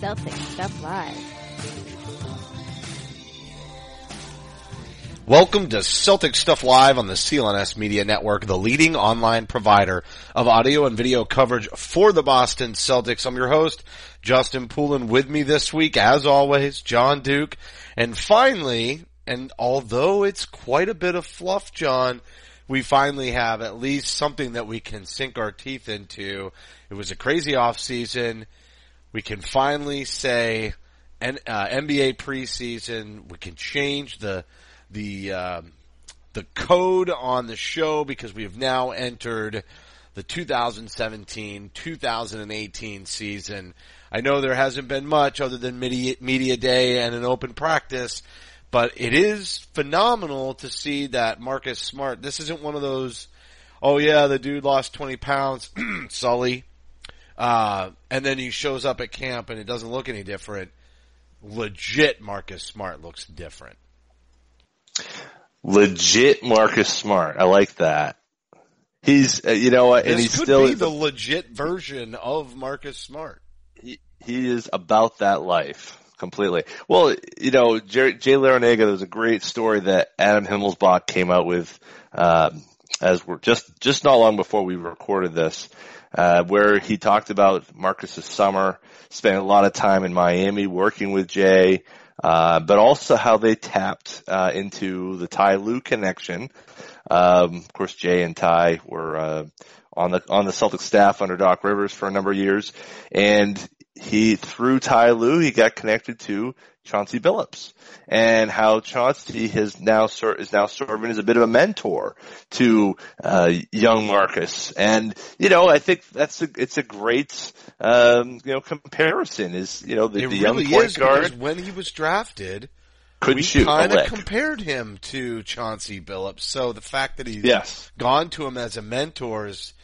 Celtic Stuff Live. Welcome to Celtic Stuff Live on the CLNS Media Network, the leading online provider of audio and video coverage for the Boston Celtics. I'm your host, Justin Poulin. With me this week, as always, Jon Duke. And finally, and although it's quite a bit of fluff, Jon, we finally have at least something that we can sink our teeth into. It was a crazy off season. We can finally say N- uh, NBA preseason. We can change the the um, the code on the show because we have now entered the 2017-2018 season. I know there hasn't been much other than media, media day and an open practice, but it is phenomenal to see that Marcus Smart. This isn't one of those. Oh yeah, the dude lost 20 pounds, Sully. Uh, and then he shows up at camp and it doesn't look any different. Legit Marcus Smart looks different. Legit Marcus Smart. I like that. He's, uh, you know what, and this he's could still, be the legit version of Marcus Smart. he, he is about that life completely. Well, you know, Jay, Jay Larranaga, there was a great story that Adam Himmelsbach came out with, um, as we're just, just not long before we recorded this, uh, where he talked about Marcus's summer, spent a lot of time in Miami working with Jay, uh, but also how they tapped, uh, into the Ty Lue connection. Um, of course, Jay and Ty were, uh, on the, on the Celtic staff under Doc Rivers for a number of years. And he, through Ty Lue, he got connected to Chauncey Billups and how Chauncey has now ser- is now serving as a bit of a mentor to, uh, young Marcus. And, you know, I think that's a, it's a great, um, you know, comparison is, you know, the, the young really point guard when he was drafted, couldn't we shoot kind of compared him to Chauncey Billups. So the fact that he's Yes. gone to him as a mentor is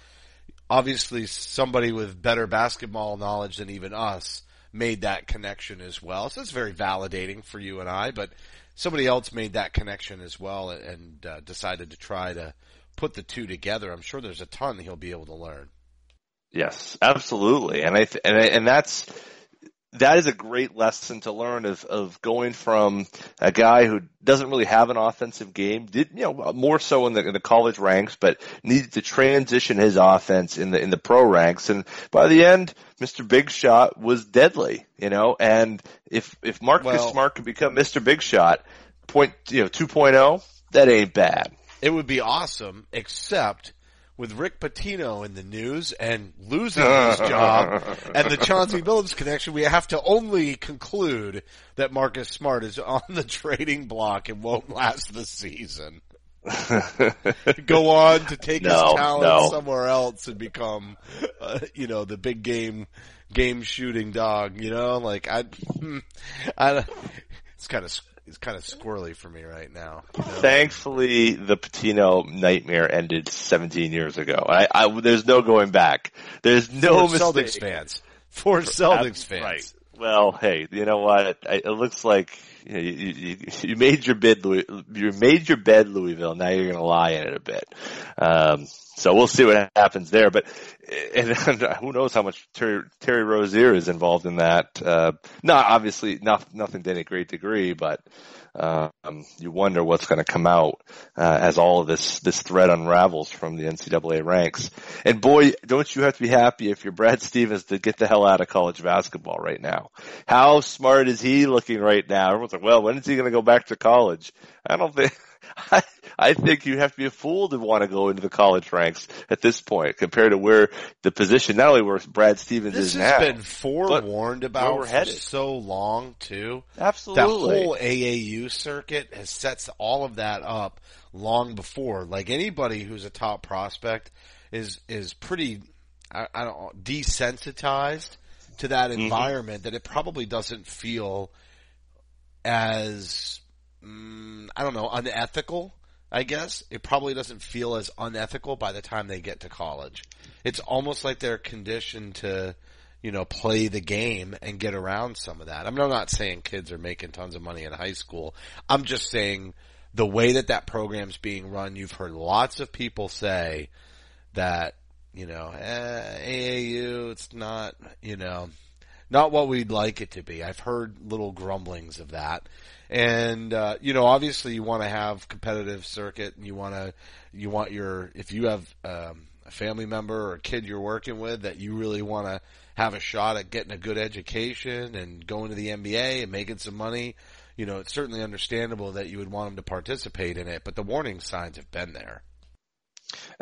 obviously somebody with better basketball knowledge than even us made that connection as well. So it's very validating for you and I, but somebody else made that connection as well and uh, decided to try to put the two together. I'm sure there's a ton he'll be able to learn. Yes, absolutely. And I, th- and I, and that's, that is a great lesson to learn of, of going from a guy who doesn't really have an offensive game, did, you know, more so in the, in the college ranks, but needed to transition his offense in the, in the pro ranks. And by the end, Mr. Big Shot was deadly, you know, and if, if Marcus Well- Smart could become Mr. Big Shot, point, you know, 2.0, that ain't bad. It would be awesome, except with Rick Pitino in the news and losing his job and the Chauncey Billups connection, we have to only conclude that Marcus Smart is on the trading block and won't last the season. Go on to take his No, talent no. somewhere else and become, uh, you know, the big game, game shooting dog, you know, like I, hmm, I, it's kind of, it's kind of squirrely for me right now. you know? Thankfully, the Pitino nightmare ended 17 years ago. I, I there's no going back. There's no for mistake. Celtics fans. For Celtics fans. Right. Well, hey, you know what? I, it looks like you, know, you, you, you made your bed, Louis, you made your bed, Louisville. Now you're going to lie in it a bit. Um, so we'll see what happens there. But and, and who knows how much Terry, Terry Rozier is involved in that? Uh, not obviously not nothing to any great degree, but um, you wonder what's going to come out uh, as all of this this thread unravels from the NCAA ranks. And boy, don't you have to be happy if you're Brad Stevens to get the hell out of college basketball right now. How smart is he looking right now? Everyone's like, well, when is he going to go back to college? I don't think. I, I think you have to be a fool to want to go into the college ranks at this point compared to where the position, not only where Brad Stevens This is has been forewarned about for headed. so long too. Absolutely. That whole AAU circuit has sets all of that up long before. Like anybody who's a top prospect is is pretty, I, I don't desensitized to that Mm-hmm. environment that it probably doesn't feel as mm, I don't know unethical. I guess it probably doesn't feel as unethical by the time they get to college. It's almost like they're conditioned to, you know, play the game and get around some of that. I mean, I'm not saying kids are making tons of money in high school. I'm just saying the way that that program's being run, you've heard lots of people say that, you know, eh, AAU, it's not, you know, not what we'd like it to be. I've heard little grumblings of that. And, uh, you know, obviously you want to have competitive circuit and you want to, you want your, if you have, um, a family member or a kid you're working with that you really want to have a shot at getting a good education and going to the NBA and making some money, you know, it's certainly understandable that you would want them to participate in it, but the warning signs have been there.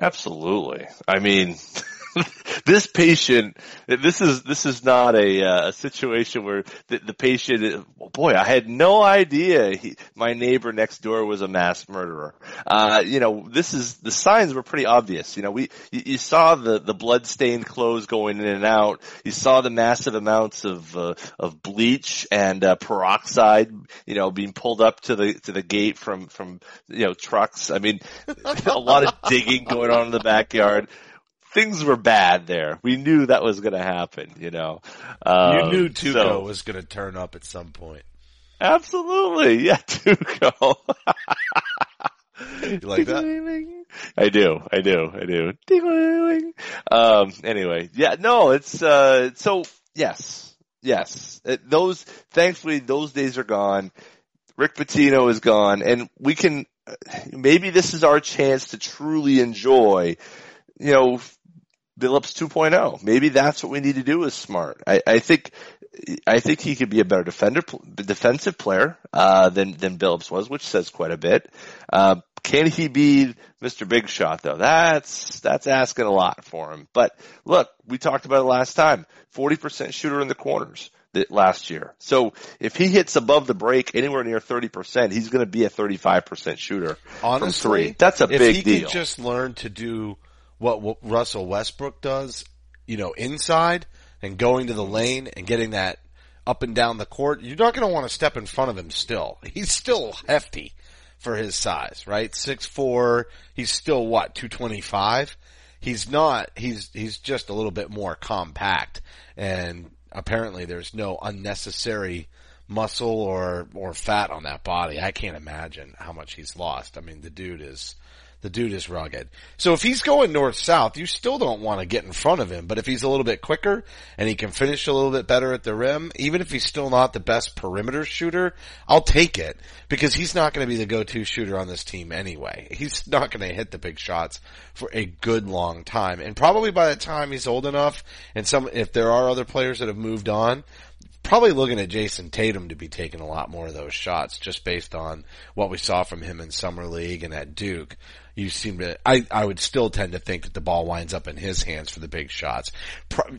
Absolutely. I mean, this patient, this is, this is not a, uh, a situation where the, the patient, boy, I had no idea he, my neighbor next door was a mass murderer. Uh, you know, this is, the signs were pretty obvious. You know, we, you, you saw the, the blood-stained clothes going in and out. You saw the massive amounts of, uh, of bleach and, uh, peroxide, you know, being pulled up to the, to the gate from, from, you know, trucks. I mean, a lot of digging going on in the backyard. Things were bad there. We knew that was going to happen, you know. You Um, knew Tuco so- was going to turn up at some point. Absolutely. Yeah, Tuco. You like that? I do, I do, I do. Um, anyway, yeah, no, it's, uh, so, yes, yes. It, those, thankfully, those days are gone. Rick Pitino is gone, and we can, maybe this is our chance to truly enjoy, you know, Billups 2.0. Maybe that's what we need to do with Smart. I, I think, I think he could be a better defender, defensive player, uh, than, than Billups was, which says quite a bit. Uh, can he be Mr. Big Shot though? That's, that's asking a lot for him. But look, we talked about it last time. 40% shooter in the corners that last year. So if he hits above the break anywhere near 30%, he's going to be a 35% shooter Honestly, from three. That's a if big he deal. could just learn to do what, Russell Westbrook does, you know, inside and going to the lane and getting that up and down the court, you're not going to want to step in front of him still. He's still hefty for his size, right? Six four. He's still what, 225? He's not, he's, he's just a little bit more compact and apparently there's no unnecessary muscle or, or fat on that body. I can't imagine how much he's lost. I mean, the dude is, the dude is rugged. So if he's going north south, you still don't want to get in front of him. But if he's a little bit quicker and he can finish a little bit better at the rim, even if he's still not the best perimeter shooter, I'll take it because he's not going to be the go-to shooter on this team anyway. He's not going to hit the big shots for a good long time. And probably by the time he's old enough and some, if there are other players that have moved on, probably looking at Jayson Tatum to be taking a lot more of those shots just based on what we saw from him in summer league and at Duke. You seem to, I, I would still tend to think that the ball winds up in his hands for the big shots.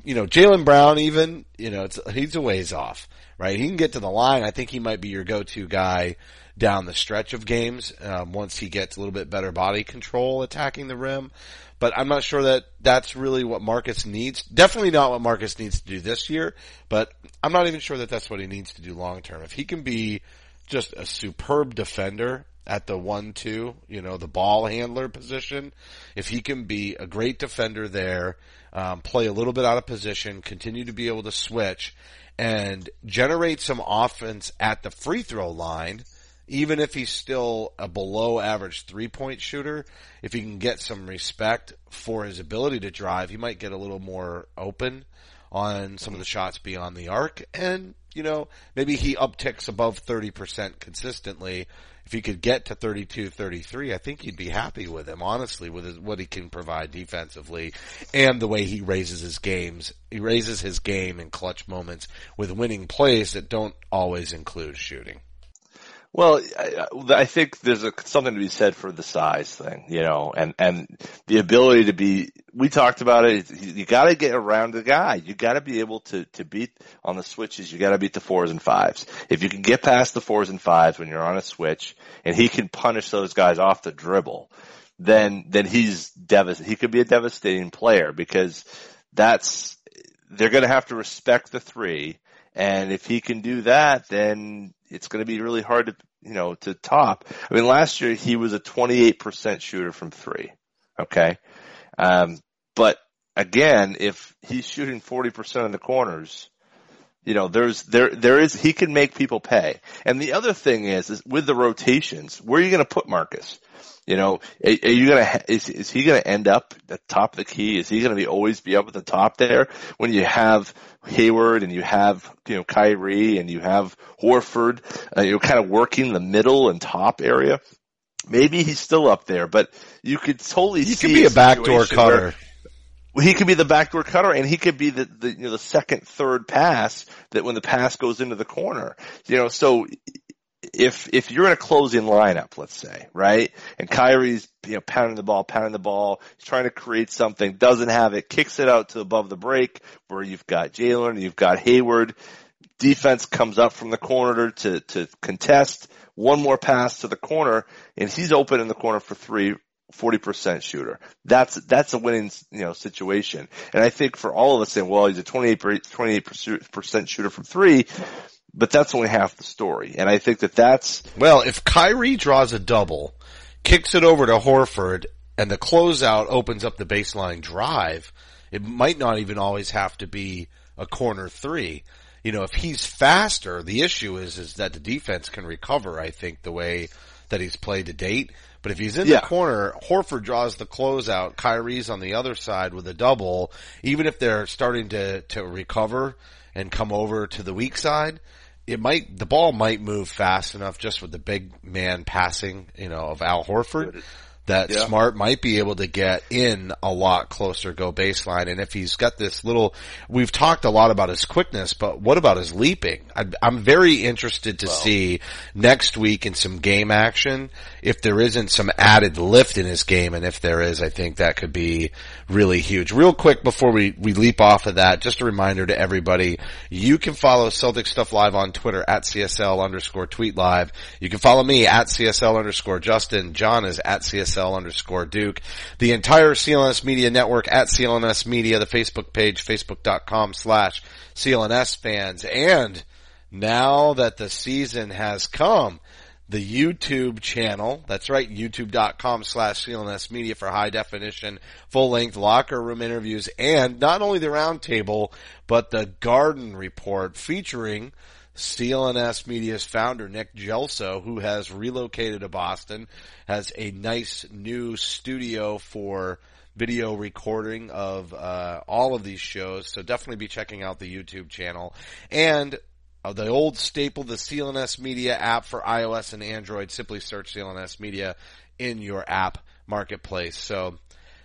You know, Jaylen Brown even, you know, it's, he's a ways off, right? He can get to the line. I think he might be your go-to guy down the stretch of games, um, once he gets a little bit better body control attacking the rim. But I'm not sure that that's really what Marcus needs. Definitely not what Marcus needs to do this year, but I'm not even sure that that's what he needs to do long term. If he can be just a superb defender at the one two, you know, the ball handler position, if he can be a great defender there, um, play a little bit out of position, continue to be able to switch and generate some offense at the free throw line, even if he's still a below average three point shooter, if he can get some respect for his ability to drive, he might get a little more open on some of the shots beyond the arc. And, you know, maybe he upticks above 30% consistently. If he could get to 32, 33, I think you'd be happy with him, honestly, with his, what he can provide defensively and the way he raises his games. He raises his game in clutch moments with winning plays that don't always include shooting. Well, I, I think there's a, something to be said for the size thing, you know, and, and the ability to be, we talked about it, you gotta get around the guy. You gotta be able to, to beat on the switches, you gotta beat the fours and fives. If you can get past the fours and fives when you're on a switch, and he can punish those guys off the dribble, then, then he's devastating. He could be a devastating player because that's, they're gonna have to respect the three, and if he can do that, then it's going to be really hard to, you know, to top. I mean, last year he was a 28% shooter from three. Okay. Um, but again, if he's shooting 40% in the corners, you know, there's, there, there is, he can make people pay. And the other thing is, is with the rotations, where are you going to put Marcus? You know, are, are you gonna, is, is he gonna end up at the top of the key? Is he gonna be always be up at the top there when you have Hayward and you have, you know, Kyrie and you have Horford, uh, you're kind of working the middle and top area? Maybe he's still up there, but you could totally He see could be a backdoor situation where- cutter. he could be the backdoor cutter, and he could be the, the you know the second, third pass that when the pass goes into the corner, you know. So if if you're in a closing lineup, let's say, right, and Kyrie's you know pounding the ball, pounding the ball, he's trying to create something, doesn't have it, kicks it out to above the break, where you've got Jaylen, you've got Hayward, defense comes up from the corner to to contest, one more pass to the corner, and he's open in the corner for three. 40% shooter. That's, that's a winning, you know, situation. And I think for all of us saying, well, he's a 28, 28% shooter from three, but that's only half the story. And I think that that's, Well, if Kyrie draws a double, kicks it over to Horford, and the closeout opens up the baseline drive, it might not even always have to be a corner three. You know, if he's faster, the issue is, is that the defense can recover, I think, the way that he's played to date. But if he's in Yeah. the corner, Horford draws the closeout, Kyrie's on the other side with a double, even if they're starting to, to recover and come over to the weak side, it might, the ball might move fast enough just with the big man passing, you know, of Al Horford that Yeah. Smart might be able to get in a lot closer, go baseline. And if he's got this little, we've talked a lot about his quickness, but what about his leaping? I, I'm very interested to see next week in some game action if there isn't some added lift in his game. And if there is, I think that could be really huge. Real quick before we, we leap off of that, just a reminder to everybody, you can follow Celtic Stuff Live on Twitter at CSL underscore tweet live. You can follow me at CSL underscore Justin. Jon is at CSL underscore Duke. The entire CLNS Media Network at CLNS Media, the Facebook page, facebook.com slash CLNS fans. And now that the season has come, the YouTube channel. That's right, youtube.com slash CLNS media for high definition, full length locker room interviews and not only the roundtable, but the garden report featuring CLNS Media's founder, Nick Gelso, who has relocated to Boston, has a nice new studio for video recording of uh, all of these shows. So definitely be checking out the YouTube channel. And uh, the old staple, the CLNS Media app for iOS and Android. Simply search CLNS Media in your app marketplace. So,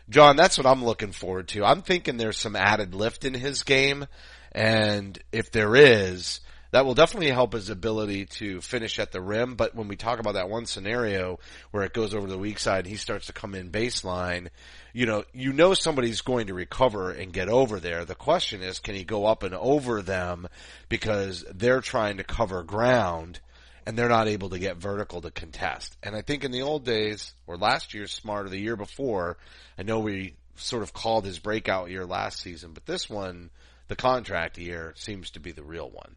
Jon, that's what I'm looking forward to. I'm thinking there's some added lift in his game, and if there is, that will definitely help his ability to finish at the rim. But when we talk about that one scenario where it goes over the weak side, and he starts to come in baseline. You know, you know somebody's going to recover and get over there. The question is, can he go up and over them because they're trying to cover ground and they're not able to get vertical to contest. And I think in the old days, or last year's smart, or the year before, I know we sort of called his breakout year last season, but this one, the contract year, seems to be the real one.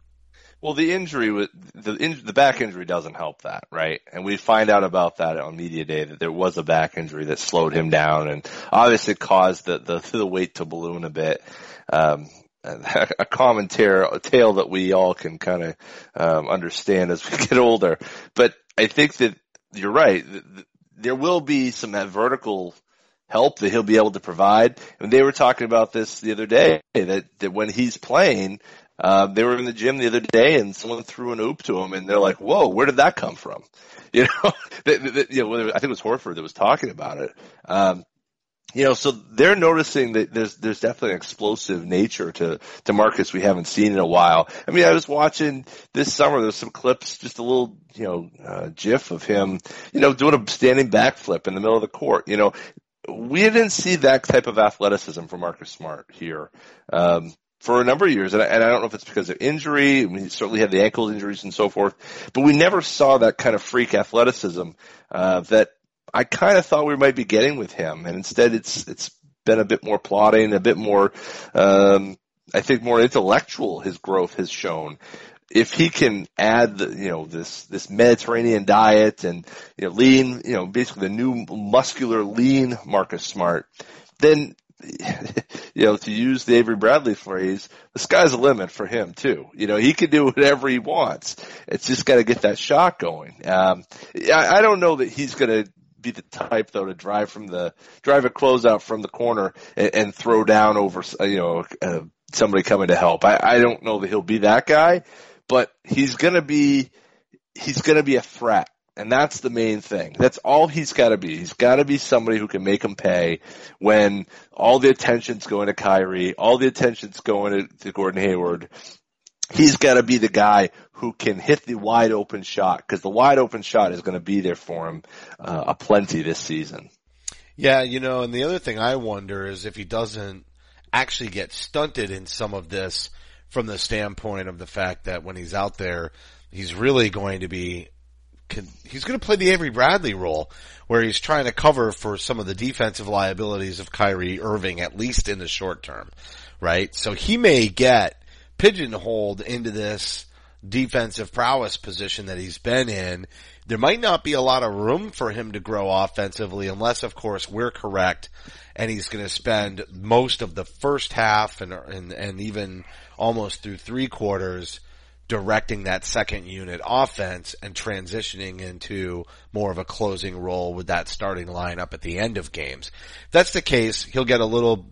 Well, the injury the in, the back injury doesn't help that, right? And we find out about that on media day that there was a back injury that slowed him down and obviously caused the the, the weight to balloon a bit. Um, a common tale, a tale that we all can kind of um, understand as we get older. But I think that you're right. Th- th- There will be some that vertical help that he'll be able to provide. And they were talking about this the other day that, that when he's playing, uh, they were in the gym the other day and someone threw an oop to him and they're like, whoa, where did that come from? You know, that, that, you know, I think it was Horford that was talking about it. Um, you know, so they're noticing that there's there's definitely an explosive nature to to Marcus we haven't seen in a while. I mean, I was watching this summer. There's some clips, just a little you know uh, GIF of him, you know, doing a standing backflip in the middle of the court. You know, we didn't see that type of athleticism from Marcus Smart here. Um, for a number of years, and I, and I don't know if it's because of injury. I mean, he certainly had the ankle injuries and so forth, but we never saw that kind of freak athleticism uh, that I kind of thought we might be getting with him, and instead it's it's been a bit more plodding, a bit more, um, I think, more intellectual. His growth has shown. If he can add, the, you know, this this Mediterranean diet and you know lean, you know, basically the new muscular lean Marcus Smart, then you know, to use the Avery Bradley phrase, the sky's the limit for him too. You know, he can do whatever he wants. It's just got to get that shot going. Um, I, I don't know that he's going to be the type though to drive from the drive a closeout from the corner and, and throw down over you know uh, somebody coming to help. I, I don't know that he'll be that guy, but he's gonna be he's gonna be a threat. And that's the main thing. That's all he's got to be. He's got to be somebody who can make him pay when all the attention's going to Kyrie, all the attention's going to, to Gordon Hayward, he's got to be the guy who can hit the wide open shot because the wide open shot is going to be there for him uh, a plenty this season. Yeah, you know, and the other thing I wonder is if he doesn't actually get stunted in some of this from the standpoint of the fact that when he's out there, he's really going to be he's going to play the Avery Bradley role where he's trying to cover for some of the defensive liabilities of Kyrie Irving at least in the short term, right? So he may get pigeonholed into this defensive prowess position that he's been in. There might not be a lot of room for him to grow offensively unless of course we're correct and he's going to spend most of the first half and, and, and even almost through three quarters directing that second unit offense and transitioning into more of a closing role with that starting lineup at the end of games. If that's the case, he'll get a little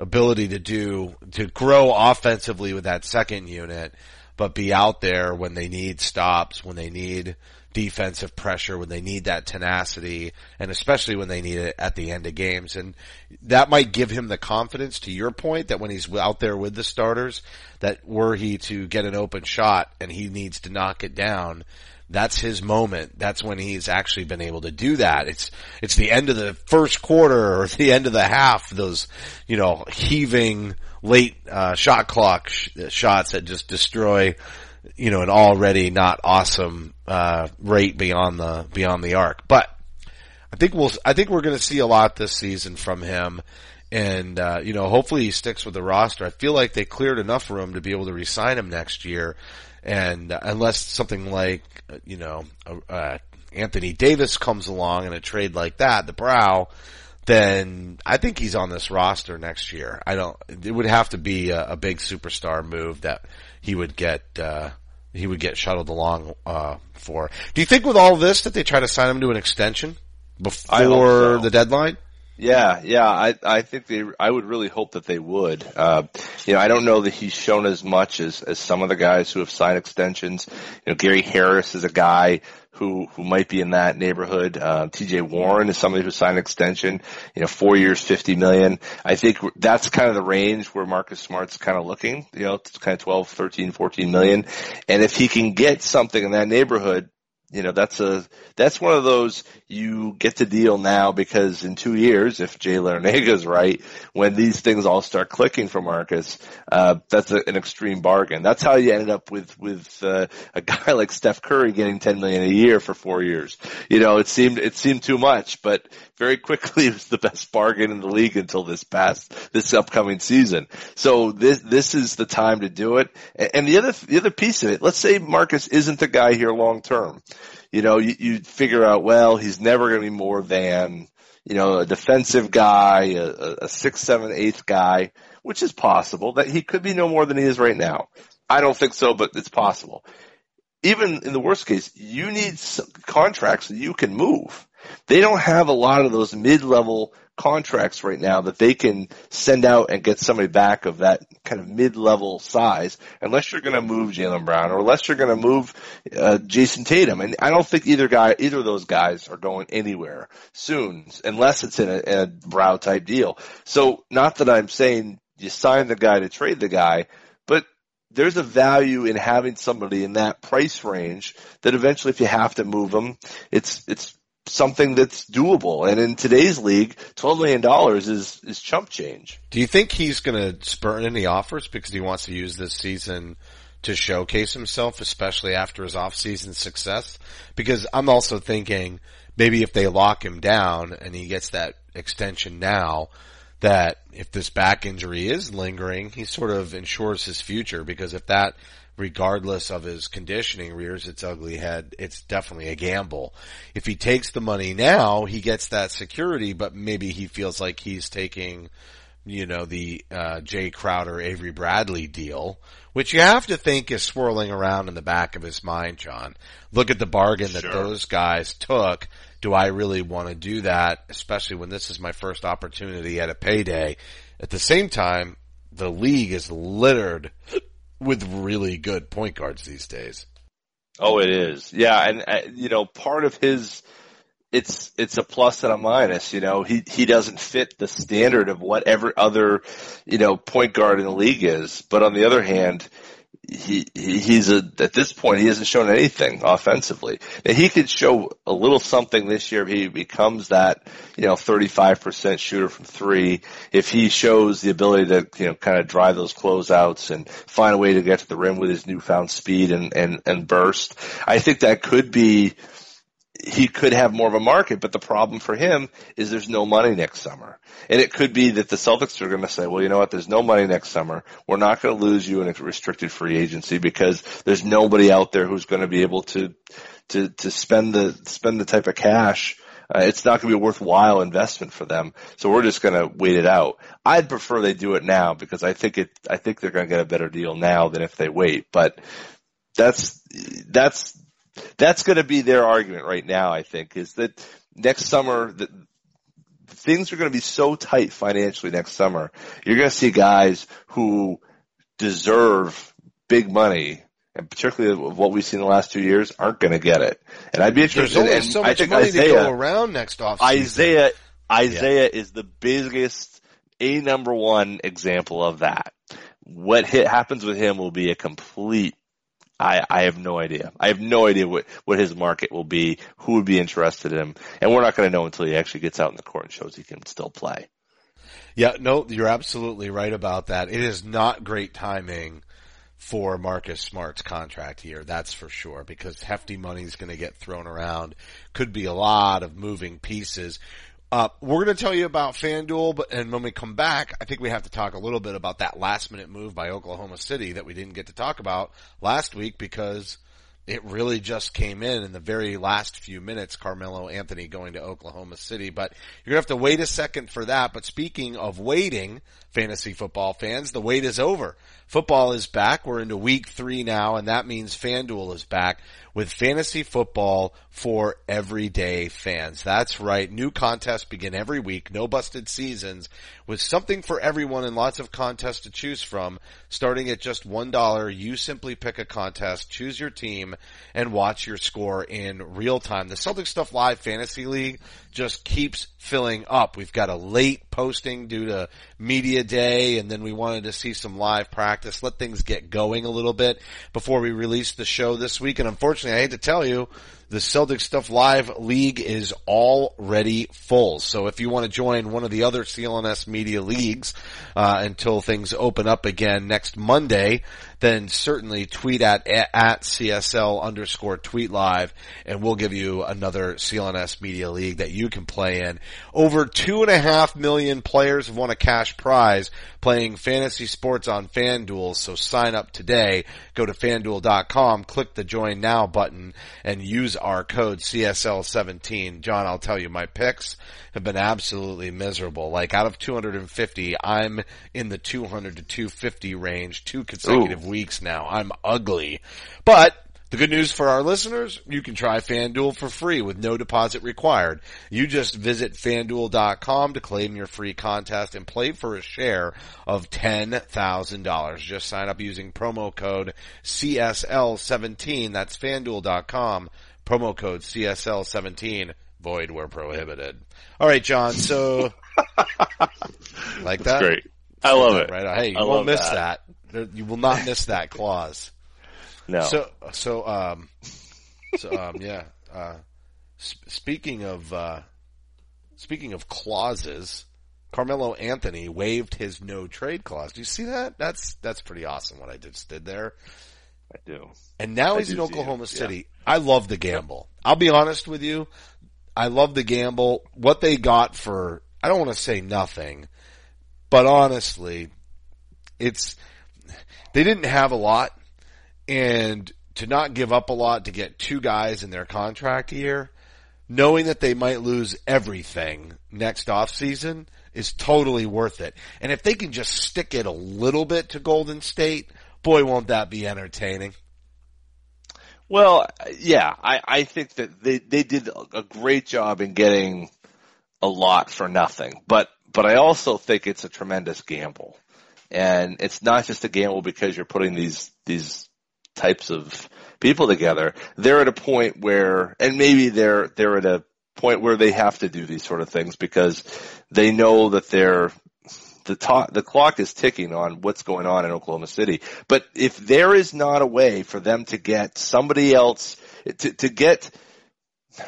ability to do, to grow offensively with that second unit, but be out there when they need stops, when they need defensive pressure, when they need that tenacity, and especially when they need it at the end of games. And that might give him the confidence to your point that when he's out there with the starters, that were he to get an open shot and he needs to knock it down, that's his moment. That's when he's actually been able to do that. It's, it's the end of the first quarter or the end of the half, those, you know, heaving late, uh, shot clock sh- shots that just destroy, you know, an already not awesome, uh, rate beyond the, beyond the arc. But I think we'll, I think we're going to see a lot this season from him. And, uh, you know, hopefully he sticks with the roster. I feel like they cleared enough room to be able to resign him next year and uh, unless something like, uh, you know, uh, Anthony Davis comes along in a trade like that, the brow, then I think he's on this roster next year. I don't, it would have to be a, a big superstar move that he would get, uh, he would get shuttled along, uh, for. Do you think with all this that they try to sign him to an extension before so. the deadline? Yeah, yeah, I I think they I would really hope that they would. Uh, you know, I don't know that he's shown as much as as some of the guys who have signed extensions. You know, Gary Harris is a guy who who might be in that neighborhood. Uh, T.J. Warren is somebody who signed an extension. You know, four years, fifty million. I think that's kind of the range where Marcus Smart's kind of looking. You know, it's kind of 12, 13, 14 million. And if he can get something in that neighborhood, you know, that's a, that's one of those you get to deal now because in two years, if Jay Larranaga is right, when these things all start clicking for Marcus, uh, that's a, an extreme bargain. That's how you ended up with, with, uh, a guy like Steph Curry getting 10 million a year for four years. You know, it seemed, it seemed too much, but very quickly it was the best bargain in the league until this past, this upcoming season. So this, this is the time to do it. And the other, the other piece of it, let's say Marcus isn't the guy here long term you know, you, you figure out, well, he's never going to be more than, you know, a defensive guy, a, a six, seven, eighth guy, which is possible that he could be no more than he is right now. I don't think so, but it's possible. Even in the worst case, you need contracts that you can move. They don't have a lot of those mid-level contracts right now that they can send out and get somebody back of that kind of mid-level size unless you're going to move Jaylen Brown or unless you're going to move uh, Jayson Tatum. And I don't think either guy, either of those guys are going anywhere soon unless it's in a, in a brow type deal. So not that I'm saying you sign the guy to trade the guy, but there's a value in having somebody in that price range that eventually if you have to move them, it's, it's something that's doable. And in today's league, $12 million is, is chump change. Do you think he's going to spurn any offers because he wants to use this season to showcase himself, especially after his off-season success? Because I'm also thinking maybe if they lock him down and he gets that extension now, that if this back injury is lingering, he sort of ensures his future because if that regardless of his conditioning rears its ugly head, it's definitely a gamble. If he takes the money now, he gets that security, but maybe he feels like he's taking, you know, the uh, Jae Crowder, Avery Bradley deal, which you have to think is swirling around in the back of his mind, Jon. Look at the bargain that Sure. those guys took. Do I really want to do that, especially when this is my first opportunity at a payday? At the same time, the league is littered with really good point guards these days. Oh, it is. Yeah. And, uh, you know, part of his, it's, it's a plus and a minus, you know, he, he doesn't fit the standard of whatever other, you know, point guard in the league is. But on the other hand, he, he he's a, at this point, he hasn't shown anything offensively. Now, he could show a little something this year if he becomes that, you know, 35% shooter from three. If he shows the ability to, you know, kind of drive those closeouts and find a way to get to the rim with his newfound speed and, and, and burst, I think that could be, he could have more of a market, but the problem for him is there's no money next summer. And it could be that the Celtics are going to say, well, you know what, there's no money next summer. We're not going to lose you in a restricted free agency because there's nobody out there who's going to be able to, to, to spend the, spend the type of cash. Uh, it's not going to be a worthwhile investment for them. So we're just going to wait it out. I'd prefer they do it now because I think it, I think they're going to get a better deal now than if they wait. But that's, that's, that's going to be their argument right now. I think is that next summer the, things are going to be so tight financially next summer. You're going to see guys who deserve big money, and particularly of what we've seen in the last two years, aren't going to get it. And I'd be interested. There's only so I much think money to go around next off. Isaiah, Isaiah is the biggest, a number one example of that. What hit happens with him will be a complete I, I have no idea. I have no idea what, what his market will be, who would be interested in him, and we're not going to know until he actually gets out in the court and shows he can still play. Yeah, no, you're absolutely right about that. It is not great timing for Marcus Smart's contract here, that's for sure, because hefty money is going to get thrown around. Could be a lot of moving pieces. Uh, we're going to tell you about FanDuel, but, and when we come back, I think we have to talk a little bit about that last minute move by Oklahoma City that we didn't get to talk about last week because it really just came in in the very last few minutes, Carmelo Anthony going to Oklahoma City, but you're gonna have to wait a second for that. But speaking of waiting, fantasy football fans, the wait is over. Football is back. We're into week three now, and that means FanDuel is back with fantasy football for everyday fans. That's right. New contests begin every week. No busted seasons with something for everyone and lots of contests to choose from. Starting at just $1, you simply pick a contest, choose your team, and watch your score in real time. The Celtic Stuff Live Fantasy League just keeps filling up. We've got a late posting due to media day and then we wanted to see some live practice, let things get going a little bit before we release the show this week. And unfortunately, I hate to tell you, the Celtic Stuff Live League is already full. So if you want to join one of the other CLNS media leagues, uh, until things open up again next Monday, then certainly tweet at, at CSL underscore tweet live and we'll give you another CLNS media league that you can play in. Over two and a half million players have won a cash prize playing fantasy sports on FanDuel. So sign up today. Go to fanduel.com, click the join now button and use our code CSL17. Jon, I'll tell you my picks have been absolutely miserable. Like out of 250, I'm in the 200 to 250 range two consecutive weeks now. I'm ugly, but The good news for our listeners, you can try FanDuel for free with no deposit required. You just visit FanDuel.com to claim your free contest and play for a share of $10,000. Just sign up using promo code CSL17. That's FanDuel.com. Promo code CSL17. Void where prohibited. All right, Jon. So, like that? Great. I love it. Right. Hey, you I won't miss that. that. You will not miss that clause. No. So, so, um, so, um, yeah. Uh, sp- speaking of, uh, speaking of clauses, Carmelo Anthony waived his no trade clause. Do you see that? That's that's pretty awesome. What I just did there. I do. And now I he's in Oklahoma it, yeah. City. I love the gamble. I'll be honest with you. I love the gamble. What they got for, I don't want to say nothing, but honestly, it's, they didn't have a lot and to not give up a lot to get two guys in their contract year, knowing that they might lose everything next off season is totally worth it. And if they can just stick it a little bit to Golden State, boy, won't that be entertaining. Well, yeah, I, I think that they, they did a great job in getting a lot for nothing, but, but I also think it's a tremendous gamble. And it's not just a gamble because you're putting these, these types of people together. They're at a point where, and maybe they're, they're at a point where they have to do these sort of things because they know that they're, the to- the clock is ticking on what's going on in Oklahoma City. But if there is not a way for them to get somebody else to to get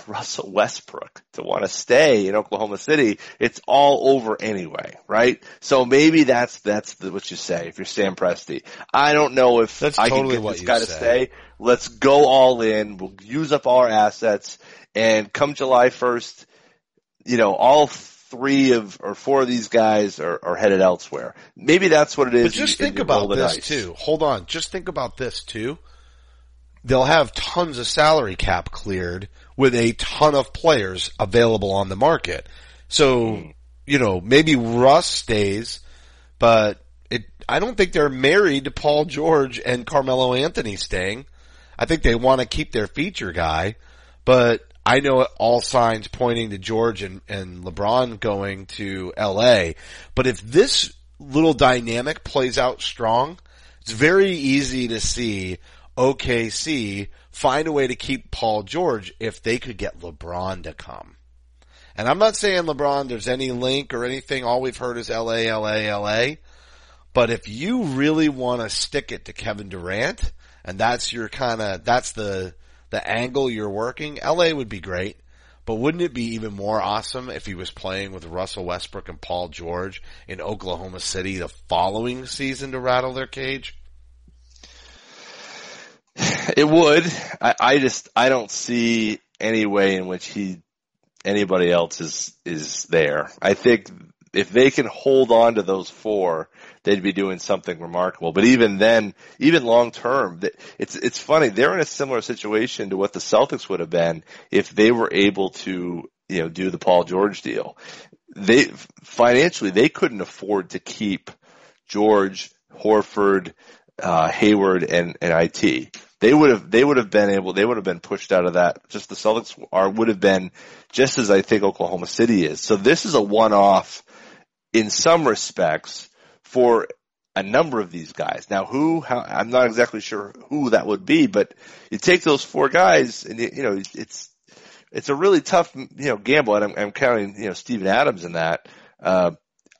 Russell Westbrook to want to stay in Oklahoma City, it's all over anyway, right? So maybe that's that's the, what you say if you're Sam Presti. I don't know if That's I totally can get this guy to stay. Let's go all in. We'll use up all our assets, and come July 1st, you know, all three of or four of these guys are, are headed elsewhere. Maybe that's what it is. But just You- think about this dice. too. Hold on. Just think about this too. They'll have tons of salary cap cleared with a ton of players available on the market. So, Hmm. you know, maybe Russ stays, but it, I don't think they're married to Paul George and Carmelo Anthony staying. I think they want to keep their feature guy, but I know all signs pointing to George and, and LeBron going to LA. But if this little dynamic plays out strong, it's very easy to see OKC find a way to keep Paul George if they could get LeBron to come. And I'm not saying LeBron there's any link or anything. All we've heard is LA, LA, LA. But if you really want to stick it to Kevin Durant, and that's your kind of, that's the, the angle you're working, LA would be great. But wouldn't it be even more awesome if he was playing with Russell Westbrook and Paul George in Oklahoma City the following season to rattle their cage? It would. I, I just I don't see any way in which he anybody else is is there. I think if they can hold on to those four, they'd be doing something remarkable. But even then, even long term, it's it's funny. They're in a similar situation to what the Celtics would have been if they were able to you know do the Paul George deal. They financially they couldn't afford to keep George Horford, uh, Hayward, and and it. They would have they would have been able they would have been pushed out of that. Just the Celtics are would have been just as I think Oklahoma City is. So this is a one off in some respects for a number of these guys. Now, who? How, I'm not exactly sure who that would be, but you take those four guys, and you, you know it's it's a really tough you know gamble, and I'm, I'm counting you know Steven Adams in that. Uh,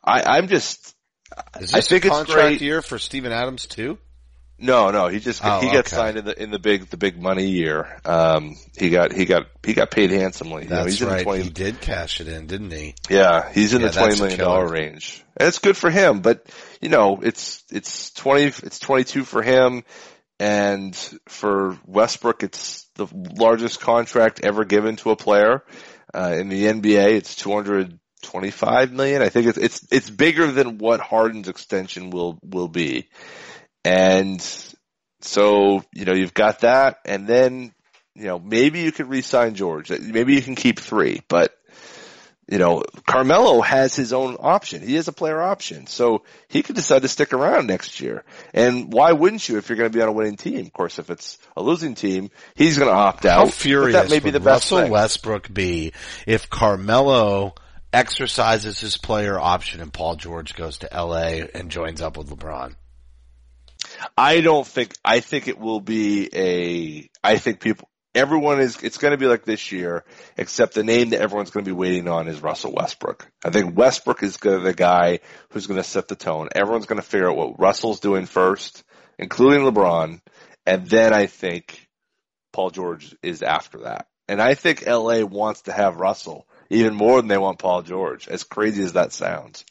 I, I'm just Is I this think a it's contract great. year for Steven Adams too? No, no. He just Oh, he got okay. signed in the in the big the big money year. Um, he got he got he got paid handsomely. You know, That's he's in right. the twenty He did cash it in, didn't he? Yeah, he's in Yeah, the twenty million dollar range, and it's good for him. But you know, it's it's twenty, it's twenty two for him, and for Westbrook, it's the largest contract ever given to a player uh, in the NBA. It's two hundred twenty five million. I think it's it's it's bigger than what Harden's extension will will be, and so you know you've got that, and then you know maybe you could re-sign George. Maybe you can keep three, but you know, Carmelo has his own option. He has a player option. So he could decide to stick around next year. And why wouldn't you if you're going to be on a winning team? Of course, if it's a losing team, he's going to opt out. How But furious that may be would the best Russell thing. Westbrook be if Carmelo exercises his player option and Paul George goes to LA and joins up with LeBron? I don't think, I think it will be a, I think people, everyone is, it's going to be like this year, except the name that everyone's going to be waiting on is Russell Westbrook. I think Westbrook is gonna, be the guy who's going to set the tone. Everyone's going to figure out what Russell's doing first, including LeBron, and then I think Paul George is after that. And I think LA wants to have Russell even more than they want Paul George, as crazy as that sounds.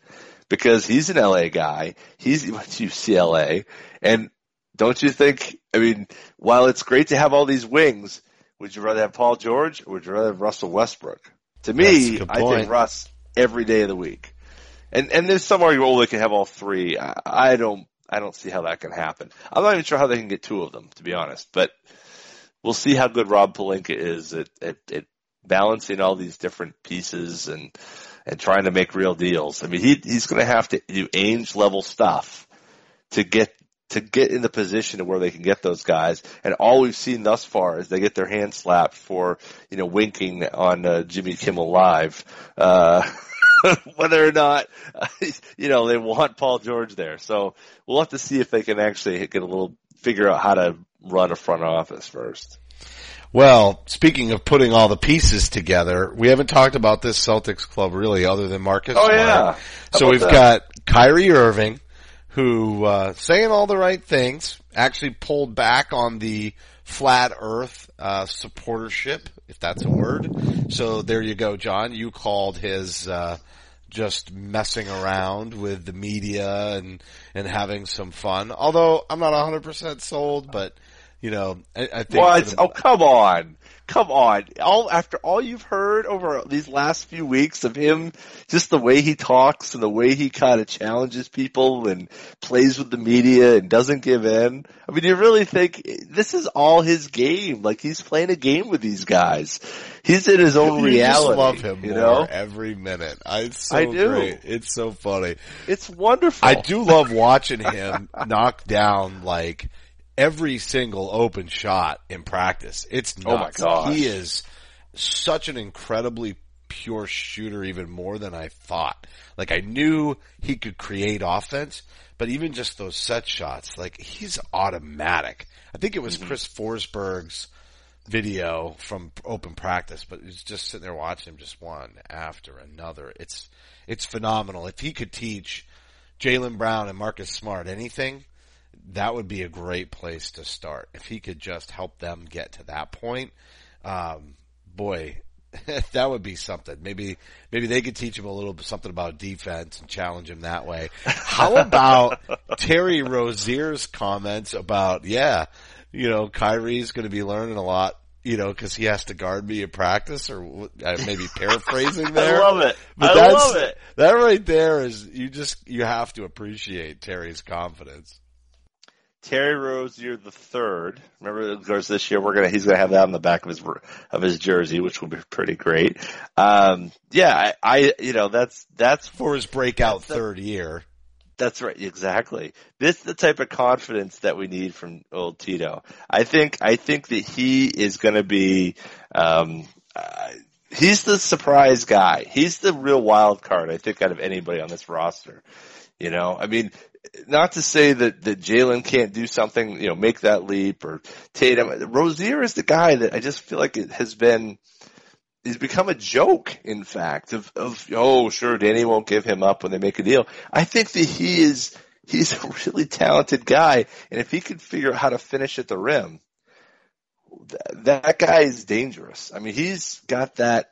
Because he's an LA guy, he's went to UCLA, and don't you think, I mean, while it's great to have all these wings, would you rather have Paul George or would you rather have Russell Westbrook? To me, I think Russ every day of the week. And, and there's some argument, oh, they can have all three. I, I don't, I don't see how that can happen. I'm not even sure how they can get two of them, to be honest, but we'll see how good Rob Pelinka is at, at, at balancing all these different pieces and, and trying to make real deals. I mean, he, he's going to have to do Ainge level stuff to get, to get in the position of where they can get those guys. And all we've seen thus far is they get their hand slapped for, you know, winking on uh, Jimmy Kimmel Live. Uh, whether or not, you know, they want Paul George there. So we'll have to see if they can actually get a little, figure out how to run a front office first. Well, speaking of putting all the pieces together, we haven't talked about this Celtics club really other than Marcus Oh, Smart. yeah. How So we've that? got Kyrie Irving, who, uh, saying all the right things, actually pulled back on the flat earth, uh, supportership, if that's a word. So there you go, Jon. You called his, uh, just messing around with the media and, and having some fun. Although I'm not 100% sold, but, you know, I, I think. What? the- Oh, come on. Come on. All, after all you've heard over these last few weeks of him, just the way he talks and the way he kind of challenges people and plays with the media and doesn't give in. I mean, you really think this is all his game? Like he's playing a game with these guys. He's in his own You reality. love him you know? every minute. I, so I do. great. It's so funny. It's wonderful. I do love watching him knock down like every single open shot in practice. It's Oh my nuts. gosh. He is such an incredibly pure shooter even more than I thought. Like I knew he could create offense, but even just those set shots, like he's automatic. I think it was mm-hmm. Chris Forsberg's video from open practice, but he's just sitting there watching him just one after another. It's, it's phenomenal. If he could teach Jaylen Brown and Marcus Smart anything, that would be a great place to start. If he could just help them get to that point, um, boy, that would be something. Maybe, maybe they could teach him a little something about defense and challenge him that way. How about Terry Rozier's comments about, yeah, you know, Kyrie's going to be learning a lot, you know, cause he has to guard me in practice or uh, maybe paraphrasing there. I love it. But I that's, love it. That right there is, you just, you have to appreciate Terry's confidence. Terry Rozier the third. Remember, of course, this year we're gonna he's gonna have that on the back of his of his jersey, which will be pretty great. Um, yeah, I, I you know that's that's For his breakout the- third year. that's right, exactly. This is the type of confidence that we need from old Tito. I think I think that he is gonna be. Um, uh, he's the surprise guy. He's the real wild card. I think out of anybody on this roster. You know, I mean, not to say that, that Jaylen can't do something, you know, make that leap or Tatum. Rozier is the guy that I just feel like it has been, he's become a joke, in fact, of, of, oh, sure, Danny won't give him up when they make a deal. I think that he is, he's a really talented guy. And if he could figure out how to finish at the rim, th- that guy is dangerous. I mean, he's got that,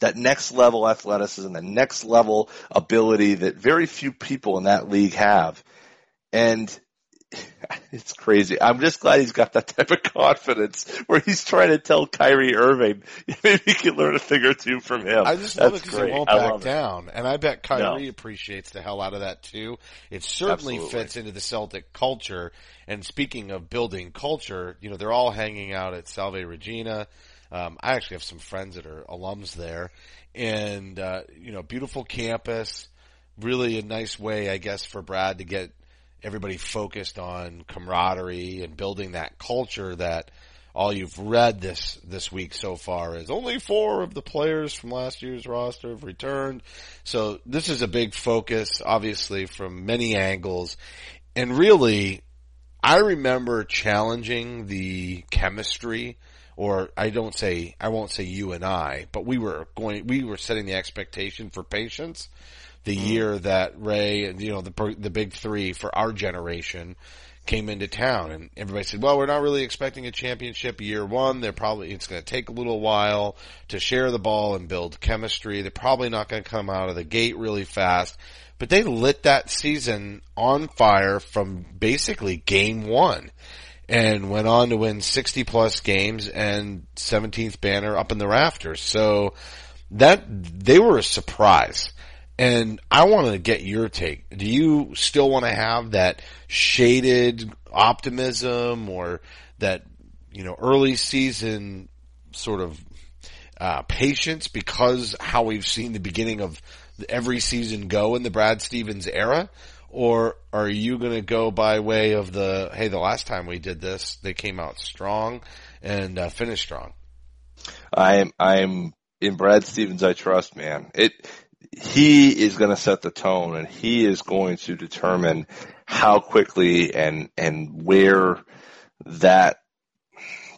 that next level athleticism, the next level ability that very few people in that league have. And it's crazy. I'm just glad he's got that type of confidence where he's trying to tell Kyrie Irving, maybe he can learn a thing or two from him. I just love it That's because he won't back love it. down. And I bet Kyrie No. appreciates the hell out of that too. It certainly Absolutely. fits into the Celtic culture. And speaking of building culture, you know, they're all hanging out at Salve Regina. Um, I actually have some friends that are alums there, and uh, you know, beautiful campus. Really a nice way, I guess, for Brad to get everybody focused on camaraderie and building that culture that all you've read this this week so far is only four of the players from last year's roster have returned. So this is a big focus, obviously, from many angles. And really, I remember challenging the chemistry, or I don't say, I won't say you and I, but we were going, we were setting the expectation for patience the hmm. year that Ray and, you know, the, the big three for our generation came into town and everybody said, well, we're not really expecting a championship year one. They're probably, it's going to take a little while to share the ball and build chemistry. They're probably not going to come out of the gate really fast, but they lit that season on fire from basically game one and went on to win 60 plus games and 17th banner up in the rafters. So that, they were a surprise. And I want to get your take. Do you still want to have that shaded optimism or that, you know, early season sort of, uh, patience because how we've seen the beginning of every season go in the Brad Stevens era? Or are you going to go by way of the, hey, the last time we did this, they came out strong and uh, finished strong? I'm, I'm in Brad Stevens. I trust, man. It, he is going to set the tone and he is going to determine how quickly and, and where that,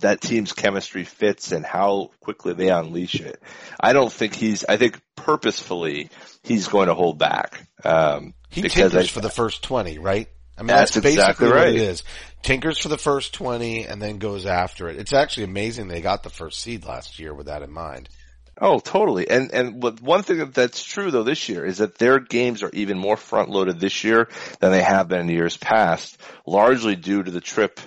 that team's chemistry fits and how quickly they unleash it. I don't think he's, I think purposefully he's going to hold back. Um, He because tinkers I- for the first 20, right? I mean, That's that's, basically exactly what right. it is. Tinkers for the first 20 and then goes after it. It's actually amazing they got the first seed last year with that in mind. Oh, totally. And and one thing that- that's true though this year is that their games are even more front loaded this year than they have been in years past, largely due to the trip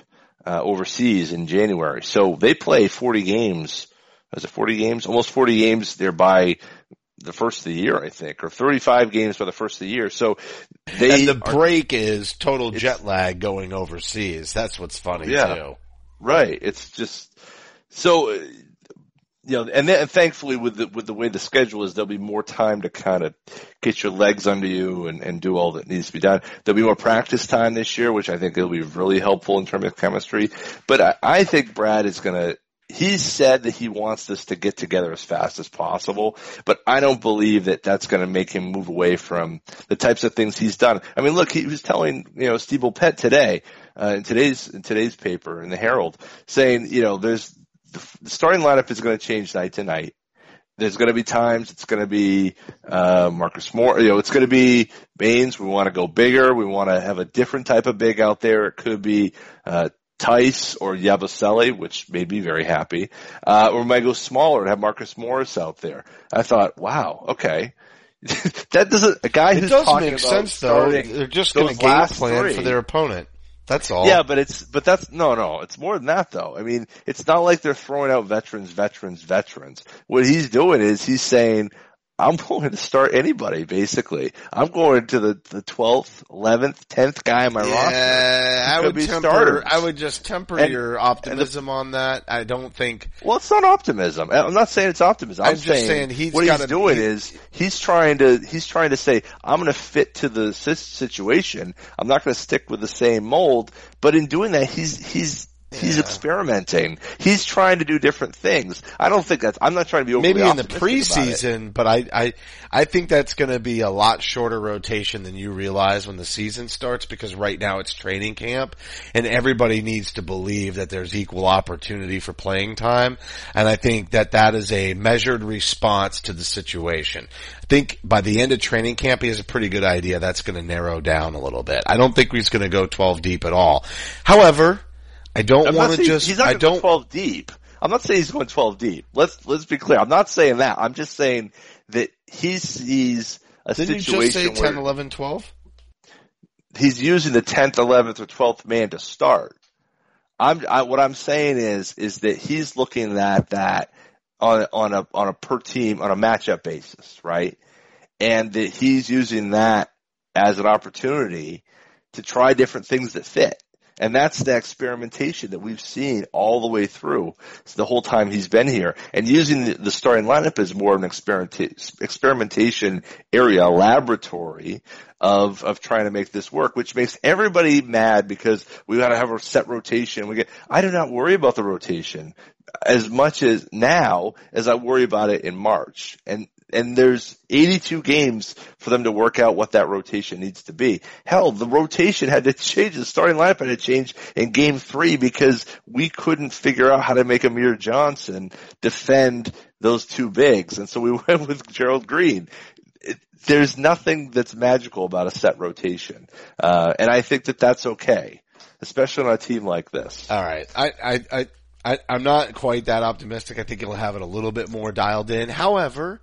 uh, overseas in January. So they play 40 games. Is it 40 games? Almost 40 games there by the first of the year, I think, or 35 games by the first of the year. So they and the are- break is total jet lag going overseas. That's what's funny Yeah. too. Right. It's just so you know, and then and thankfully with the with the way the schedule is, there'll be more time to kind of get your legs under you and and do all that needs to be done. There'll be more practice time this year, which I think will be really helpful in terms of chemistry. But I, I think Brad is gonna. He's said that he wants this to get together as fast as possible, but I don't believe that that's going to make him move away from the types of things he's done. I mean, look, he was telling, you know, Steve Pett today, uh, in today's, in today's paper in the Herald saying, you know, there's, the starting lineup is going to change night to night. There's going to be times it's going to be uh, Marcus Moore. You know, it's going to be Baynes. We want to go bigger. We want to have a different type of big out there. It could be uh, Theis or Yabusele, which made me very happy. Uh, or we might go smaller and have Marcus Morris out there. I thought, wow, okay. that doesn't a guy It who's does talking make about sense though. They're just going to game plan three. for their opponent. That's all. Yeah, but it's but that's no no. It's more than that though. I mean, it's not like they're throwing out veterans, veterans, veterans. What he's doing is he's saying, "I'm going to start anybody." Basically, I'm going to the the twelfth, eleventh, tenth guy in my roster. Yeah, I would be temper. starters. I would just temper And- your optimism on that. I don't think. Well, it's not optimism. I'm not saying it's optimism. I'm, I'm just saying he's what he's doing he- is he's trying to he's trying to say I'm going to fit to the situation. I'm not going to stick with the same mold. But in doing that, he's he's he's experimenting. He's trying to do different things. I don't think that's. I'm not trying to be maybe in the optimistic about it. preseason, but I, I, I think that's going to be a lot shorter rotation than you realize when the season starts because right now it's training camp and everybody needs to believe that there's equal opportunity for playing time. And I think that that is a measured response to the situation. I think by the end of training camp, he has a pretty good idea that's going to narrow down a little bit. I don't think he's going to go 12 deep at all. However, I don't want to just, He's not I going don't, 12 deep. I'm not saying he's going 12 deep. Let's let's be clear. I'm not saying that. I'm just saying that he sees a didn't you situation just say where 10, 11, 12? he's using the 10th, 11th, or 12th man to start. I'm, I, what I'm saying is, is that he's looking at that on, on a, on a per team, on a matchup basis, right? And that he's using that as an opportunity to try different things that fit. And that's the experimentation that we've seen all the way through the whole time he's been here. And using the, the starting lineup is more of an experimenta- experimentation area, laboratory of, of trying to make this work, which makes everybody mad because we gotta have a set rotation. We get, I do not worry about the rotation as much as now as I worry about it in March. And and there's 82 games for them to work out what that rotation needs to be. Hell, the rotation had to change, the starting lineup had to change in game three because we couldn't figure out how to make Amir Johnson defend those two bigs. And so we went with Gerald Green. It, there's nothing that's magical about a set rotation. Uh, and I think that that's okay, especially on a team like this. All right. I, I, I, I, I'm not quite that optimistic. I think you'll have it a little bit more dialed in. However,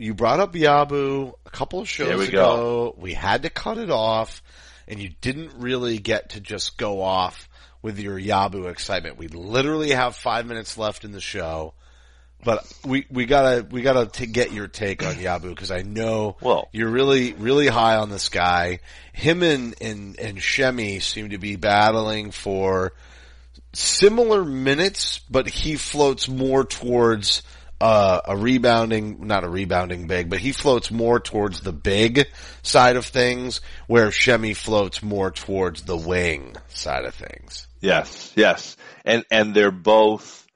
you brought up Yabu a couple of shows we ago. We had to cut it off, and you didn't really get to just go off with your Yabu excitement. We literally have five minutes left in the show, but we we gotta we gotta to get your take on Yabu because I know Well- you're really really high on this guy. Him and and and Semi seem to be battling for similar minutes, but he floats more towards uh, a rebounding, not a rebounding big, but he floats more towards the big side of things, where Semi floats more towards the wing side of things. Yes, yes. And, and they're both,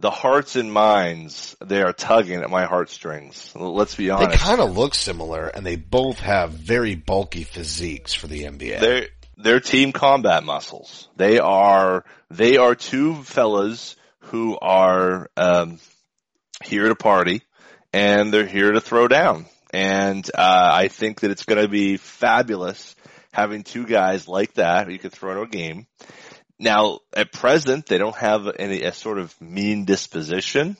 the hearts and minds, they are tugging at my heartstrings. Let's be honest. They kind of look similar, and they both have very bulky physiques for the NBA. They're, they're team combat muscles. They are, they are two fellas who are, um, here to party and they're here to throw down. And, uh, I think that it's going to be fabulous having two guys like that you could throw into a game. Now, at present, they don't have any a sort of mean disposition,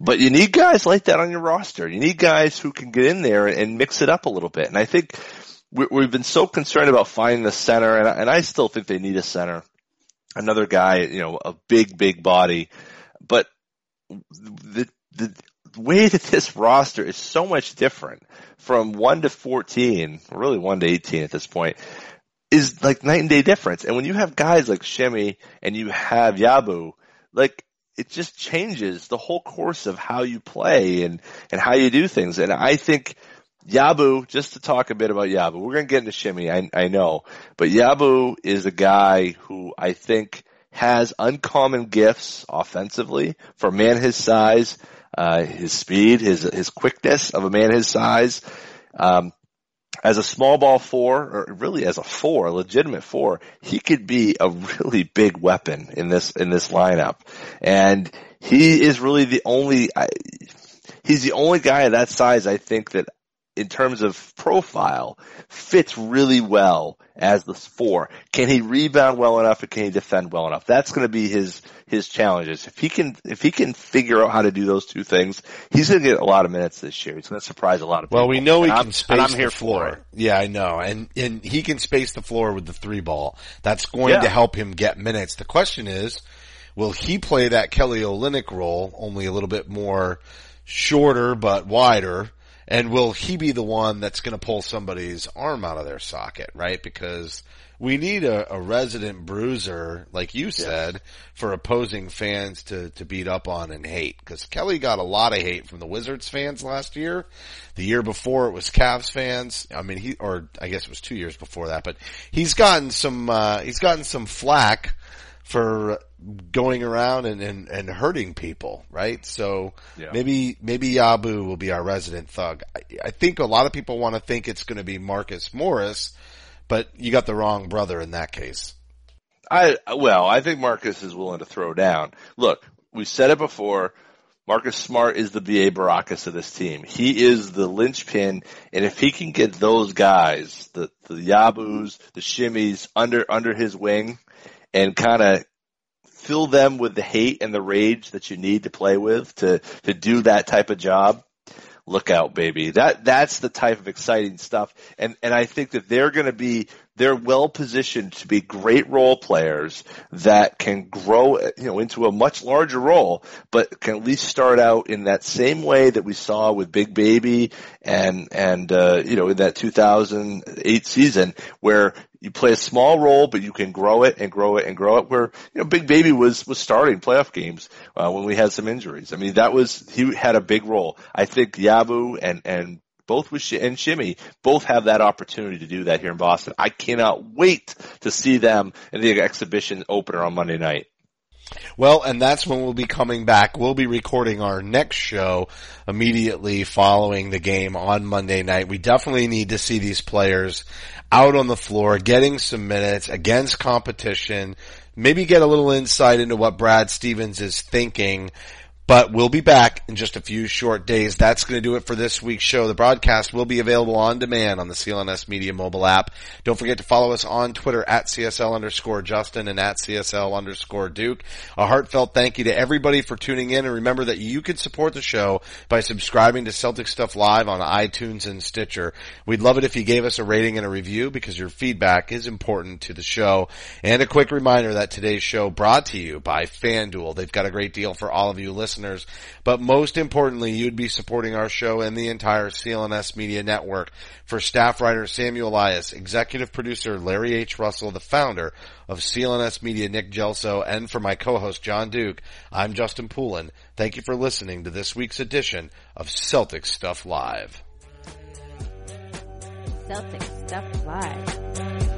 but you need guys like that on your roster. You need guys who can get in there and mix it up a little bit. And I think we- we've been so concerned about finding the center, and I, and I still think they need a center, another guy, you know, a big, big body, but the the way that this roster is so much different from one to fourteen, really one to eighteen at this point, is like night and day difference. And when you have guys like Semi and you have Yabu, like it just changes the whole course of how you play and and how you do things. And I think Yabu, just to talk a bit about Yabu, we're going to get into Semi, I, I know, but Yabu is a guy who I think has uncommon gifts offensively for a man his size, uh, his speed, his, his quickness of a man his size. Um, as a small ball four, or really as a four, a legitimate four, he could be a really big weapon in this, in this lineup. And he is really the only, I, he's the only guy of that size I think that in terms of profile fits really well as the four. Can he rebound well enough and can he defend well enough? That's going to be his, his challenges. If he can, if he can figure out how to do those two things, he's going to get a lot of minutes this year. He's going to surprise a lot of people. Well, we know he And can I'm- space and I'm the here floor. for it. Yeah, I know, and and he can space the floor with the three ball. That's going Yeah. to help him get minutes. The question is, will he play that Kelly Olynyk role, only a little bit more shorter but wider? And will he be the one that's going to pull somebody's arm out of their socket, right? Because we need a, a resident bruiser, like you said, for opposing fans to, to beat up on and hate. Cause Kelly got a lot of hate from the Wizards fans last year. The year before it was Cavs fans. I mean, he, or I guess it was two years before that, but he's gotten some, uh, he's gotten some flack for going around and, and, and hurting people, right? So Yeah. maybe, maybe Yabu will be our resident thug. I, I think a lot of people want to think it's going to be Marcus Morris, but you got the wrong brother in that case. I well, I think Marcus is willing to throw down. Look, we said it before. Marcus Smart is the BA Baracus of this team. He is the linchpin, and if he can get those guys, the the Yabus, the Semis, under under his wing, and kind of fill them with the hate and the rage that you need to play with to to do that type of job. Look out, baby. That that's the type of exciting stuff, and and I think that they're going to be they're well positioned to be great role players that can grow you know into a much larger role, but can at least start out in that same way that we saw with Big Baby and and uh, you know in that 2008 season where you play a small role, but you can grow it and grow it and grow it. Where you know, Big Baby was was starting playoff games uh, when we had some injuries. I mean, that was he had a big role. I think Yabu and and both with Sh- and Semi both have that opportunity to do that here in Boston. I cannot wait to see them in the exhibition opener on Monday night. Well, and that's when we'll be coming back. We'll be recording our next show immediately following the game on Monday night. We definitely need to see these players out on the floor, getting some minutes against competition, maybe get a little insight into what Brad Stevens is thinking but we'll be back in just a few short days. That's going to do it for this week's show. The broadcast will be available on demand on the CLNS Media mobile app. Don't forget to follow us on Twitter at CSL underscore Justin and at CSL underscore Duke. A heartfelt thank you to everybody for tuning in and remember that you can support the show by subscribing to Celtic Stuff Live on iTunes and Stitcher. We'd love it if you gave us a rating and a review because your feedback is important to the show. And a quick reminder that today's show brought to you by FanDuel. They've got a great deal for all of you listeners listeners, but most importantly, you'd be supporting our show and the entire CLNS Media Network. For staff writer Samuel Elias, executive producer Larry H. Russell, the founder of CLNS Media Nick Gelso, and for my co-host Jon Duke, I'm Justin Poulin. Thank you for listening to this week's edition of Celtic Stuff Live. Celtic Stuff Live.